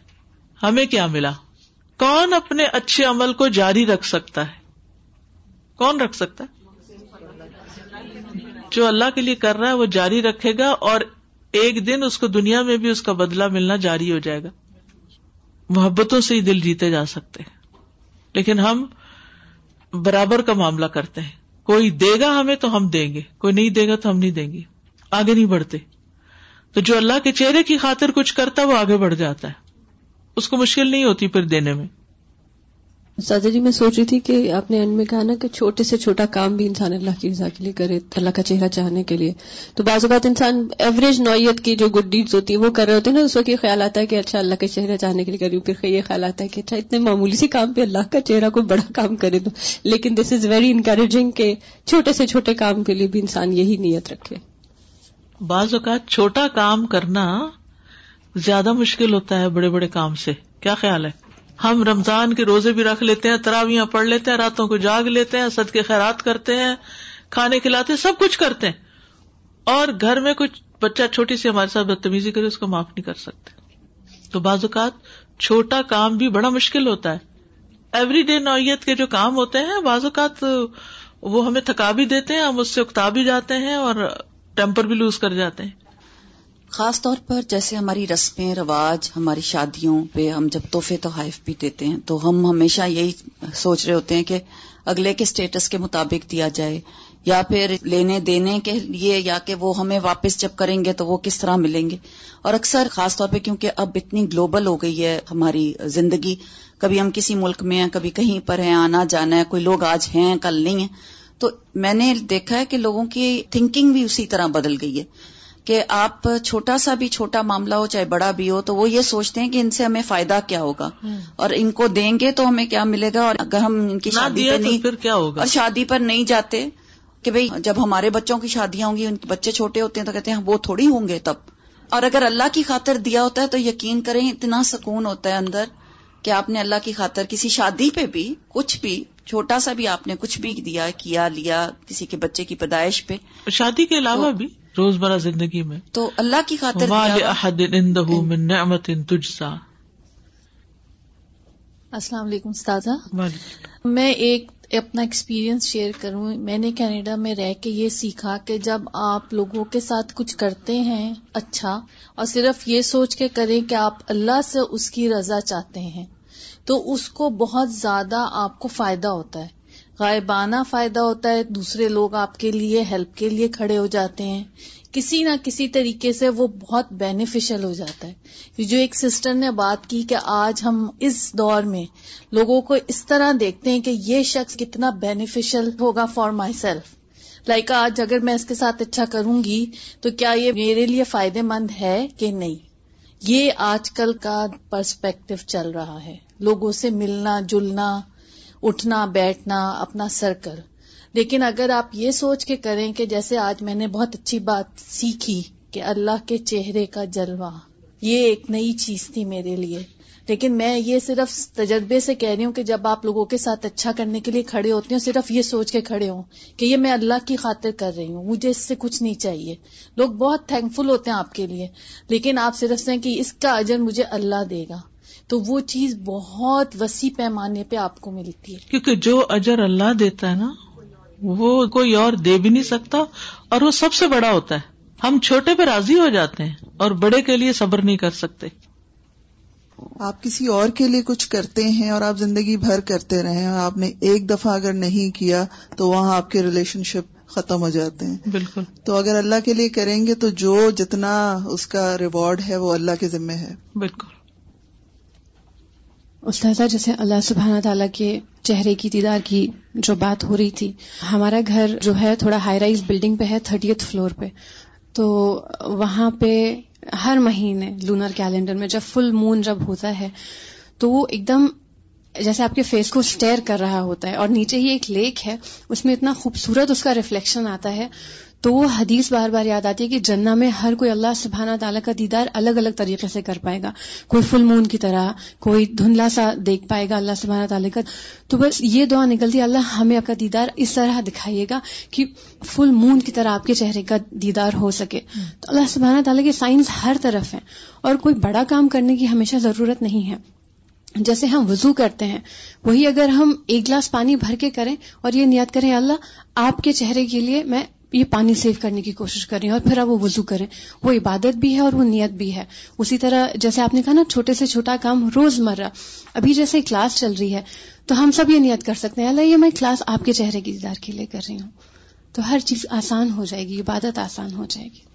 ہمیں کیا ملا؟ کون اپنے اچھے عمل کو جاری رکھ سکتا ہے؟ کون رکھ سکتا ہے؟ جو اللہ کے لیے کر رہا ہے وہ جاری رکھے گا اور ایک دن اس کو دنیا میں بھی اس کا بدلا ملنا جاری ہو جائے گا۔ محبتوں سے ہی دل جیتے جا سکتے ہیں۔ لیکن ہم برابر کا معاملہ کرتے ہیں۔ کوئی دے گا ہمیں تو ہم دیں گے، کوئی نہیں دے گا تو ہم نہیں دیں گے۔ آگے نہیں بڑھتے۔ تو جو اللہ کے چہرے کی خاطر کچھ کرتا وہ آگے بڑھ جاتا ہے۔ اس کو مشکل نہیں ہوتی پھر دینے میں۔ سادا جی میں سوچ رہی تھی کہ آپ نے اینڈ میں کہا نا کہ چھوٹے سے چھوٹا کام بھی انسان اللہ کی رضا کے لیے کرے، اللہ کا چہرہ چاہنے کے لیے۔ تو بعض اوقات انسان ایوریج نوعیت کی جو گڈ ڈیڈز ہوتی ہے وہ کر رہے ہوتے ہیں نا اس وقت یہ خیال آتا ہے کہ اچھا اللہ کا چہرہ چاہنے کے لیے کری پھر یہ خیال آتا ہے کہ اچھا اتنے معمولی سی کام پہ اللہ کا چہرہ کوئی بڑا کام کرے تو۔ لیکن دس از ویری انکریجنگ کہ چھوٹے سے چھوٹے کام کے لیے بھی انسان یہی نیت رکھے۔ بعض اوقات چھوٹا کام کرنا زیادہ مشکل ہوتا ہے بڑے بڑے کام سے۔ کیا خیال ہے؟ ہم رمضان کے روزے بھی رکھ لیتے ہیں، تراویاں پڑھ لیتے ہیں، راتوں کو جاگ لیتے ہیں سد کے خیرات کرتے ہیں، کھانے کھلاتے ہیں، سب کچھ کرتے ہیں۔ اور گھر میں کچھ بچہ چھوٹی سی ہمارے ساتھ بدتمیزی کرے، اس کو معاف نہیں کر سکتے۔ تو بعض اوقات چھوٹا کام بھی بڑا مشکل ہوتا ہے۔ ایوری ڈے نوعیت کے جو کام ہوتے ہیں، بعض اوقات وہ ہمیں تھکا بھی دیتے ہیں، ہم اس سے اکتا بھی جاتے ہیں اور ٹیمپر بھی لوز کر جاتے ہیں۔ خاص طور پر جیسے ہماری رسمیں، رواج، ہماری شادیوں پہ ہم جب تحفے تحائف بھی دیتے ہیں تو ہم ہمیشہ یہی سوچ رہے ہوتے ہیں کہ اگلے کے اسٹیٹس کے مطابق دیا جائے یا پھر لینے دینے کے لیے یا کہ وہ ہمیں واپس جب کریں گے تو وہ کس طرح ملیں گے۔ اور اکثر خاص طور پہ کیونکہ اب اتنی گلوبل ہو گئی ہے ہماری زندگی، کبھی ہم کسی ملک میں ہیں، کبھی کہیں پر ہیں، آنا جانا ہے، کوئی لوگ آج ہیں، کل نہیں ہیں تو میں نے دیکھا ہے کہ لوگوں کی تھنکنگ بھی اسی طرح بدل گئی ہے کہ آپ چھوٹا سا بھی چھوٹا معاملہ ہو چاہے بڑا بھی ہو تو وہ یہ سوچتے ہیں کہ ان سے ہمیں فائدہ کیا ہوگا اور ان کو دیں گے تو ہمیں کیا ملے گا اور اگر ہم ان کی شادی پر نہیں پھر کیا ہوگا؟ اور شادی پر نہیں جاتے کہ بھئی جب ہمارے بچوں کی شادیاں ہوں گی ان بچے چھوٹے ہوتے ہیں تو کہتے ہیں وہ تھوڑی ہوں گے تب۔ اور اگر اللہ کی خاطر دیا ہوتا ہے تو یقین کریں اتنا سکون ہوتا ہے اندر کہ آپ نے اللہ کی خاطر کسی شادی پہ بھی کچھ بھی چھوٹا سا بھی آپ نے کچھ بھی دیا کیا لیا کسی کے بچے کی پیدائش پہ۔ شادی کے علاوہ بھی روز مرہ زندگی میں۔ تو اللہ کی خاطر السلام علیکم استاذہ۔ میں ایک اپنا ایکسپیرئنس شیئر کروں۔ میں نے کینیڈا میں رہ کے یہ سیکھا کہ جب آپ لوگوں کے ساتھ کچھ کرتے ہیں اچھا اور صرف یہ سوچ کے کریں کہ آپ اللہ سے اس کی رضا چاہتے ہیں۔ تو اس کو بہت زیادہ آپ کو فائدہ ہوتا ہے۔ غائبانہ فائدہ ہوتا ہے، دوسرے لوگ آپ کے لیے ہیلپ کے لیے کھڑے ہو جاتے ہیں۔ کسی نہ کسی طریقے سے وہ بہت بینیفیشل ہو جاتا ہے۔ جو ایک سسٹر نے بات کی کہ آج ہم اس دور میں لوگوں کو اس طرح دیکھتے ہیں کہ یہ شخص کتنا بینیفیشل ہوگا فار مائی سیلف لائک آج اگر میں اس کے ساتھ اچھا کروں گی تو کیا یہ میرے لیے فائدے مند ہے کہ نہیں؟ یہ آج کل کا پرسپیکٹو چل رہا ہے۔ لوگوں سے ملنا، جلنا، اٹھنا، بیٹھنا، اپنا سرکل لیکن اگر آپ یہ سوچ کے کریں کہ جیسے آج میں نے بہت اچھی بات سیکھی کہ اللہ کے چہرے کا جلوہ، یہ ایک نئی چیز تھی میرے لیے۔ لیکن میں یہ صرف تجربے سے کہہ رہی ہوں کہ جب آپ لوگوں کے ساتھ اچھا کرنے کے لیے کھڑے ہوتے ہیں، صرف یہ سوچ کے کھڑے ہوں کہ یہ میں اللہ کی خاطر کر رہی ہوں، مجھے اس سے کچھ نہیں چاہیے۔ لوگ بہت تھینک فل ہوتے ہیں آپ کے لیے، لیکن آپ صرف سے کہ اس کا اجر مجھے اللہ دے گا۔ تو وہ چیز بہت وسیع پیمانے پہ آپ کو ملتی ہے۔ کیونکہ جو اجر اللہ دیتا ہے نا، وہ کوئی اور دے بھی نہیں سکتا اور وہ سب سے بڑا ہوتا ہے۔ ہم چھوٹے پہ راضی ہو جاتے ہیں اور بڑے کے لیے صبر نہیں کر سکتے۔ آپ کسی اور کے لیے کچھ کرتے ہیں اور آپ زندگی بھر کرتے رہے آپ نے ایک دفعہ اگر نہیں کیا تو وہاں آپ کے ریلیشن شپ ختم ہو جاتے ہیں۔ بالکل۔ تو اگر اللہ کے لیے کریں گے تو جو جتنا اس کا ریوارڈ ہے وہ اللہ کے ذمے ہے۔ بالکل۔ استاذہ جیسے اللہ سبحانہ تعالیٰ کے چہرے کی دیدار کی جو بات ہو رہی تھی ہمارا گھر جو ہے تھوڑا ہائی رائز بلڈنگ پہ ہے تھرٹیتھ فلور پہ۔ تو وہاں پہ ہر مہینے لونر کیلنڈر میں جب فل مون جب ہوتا ہے، تو وہ ایک دم جیسے آپ کے فیس کو اسٹیئر کر رہا ہوتا ہے اور نیچے ہی ایک لیک ہے، اس میں اتنا خوبصورت اس کا ریفلیکشن آتا ہے تو وہ حدیث بار بار یاد آتی ہے کہ جنہ میں ہر کوئی اللہ سبحانہ تعالیٰ کا دیدار الگ الگ طریقے سے کر پائے گا۔ کوئی فل مون کی طرح، کوئی دھندلا سا دیکھ پائے گا اللہ سبحانہ تعالیٰ کا۔ تو بس یہ دعا نکلتی ہے، اللہ ہمیں آپ کا دیدار اس طرح دکھائیے گا کہ فل مون کی طرح آپ کے چہرے کا دیدار ہو سکے۔ تو اللہ سبحانہ تعالیٰ کے سائنس ہر طرف ہیں اور کوئی بڑا کام کرنے کی ہمیشہ ضرورت نہیں ہے۔ جیسے ہم وضو کرتے ہیں، وہی اگر ہم ایک گلاس پانی بھر کے کریں اور یہ نیت کریں اللہ آپ کے چہرے کے لیے میں یہ پانی سیو کرنے کی کوشش کریں اور پھر آپ وہ وضو کریں۔ وہ عبادت بھی ہے اور وہ نیت بھی ہے۔ اسی طرح جیسے آپ نے کہا نا، چھوٹے سے چھوٹا کام روز مرہ ابھی جیسے کلاس چل رہی ہے، تو ہم سب یہ نیت کر سکتے ہیں، اللہ یہ میں کلاس آپ کے چہرے کی دیدار کے لیے کر رہی ہوں۔ تو ہر چیز آسان ہو جائے گی، عبادت آسان ہو جائے گی۔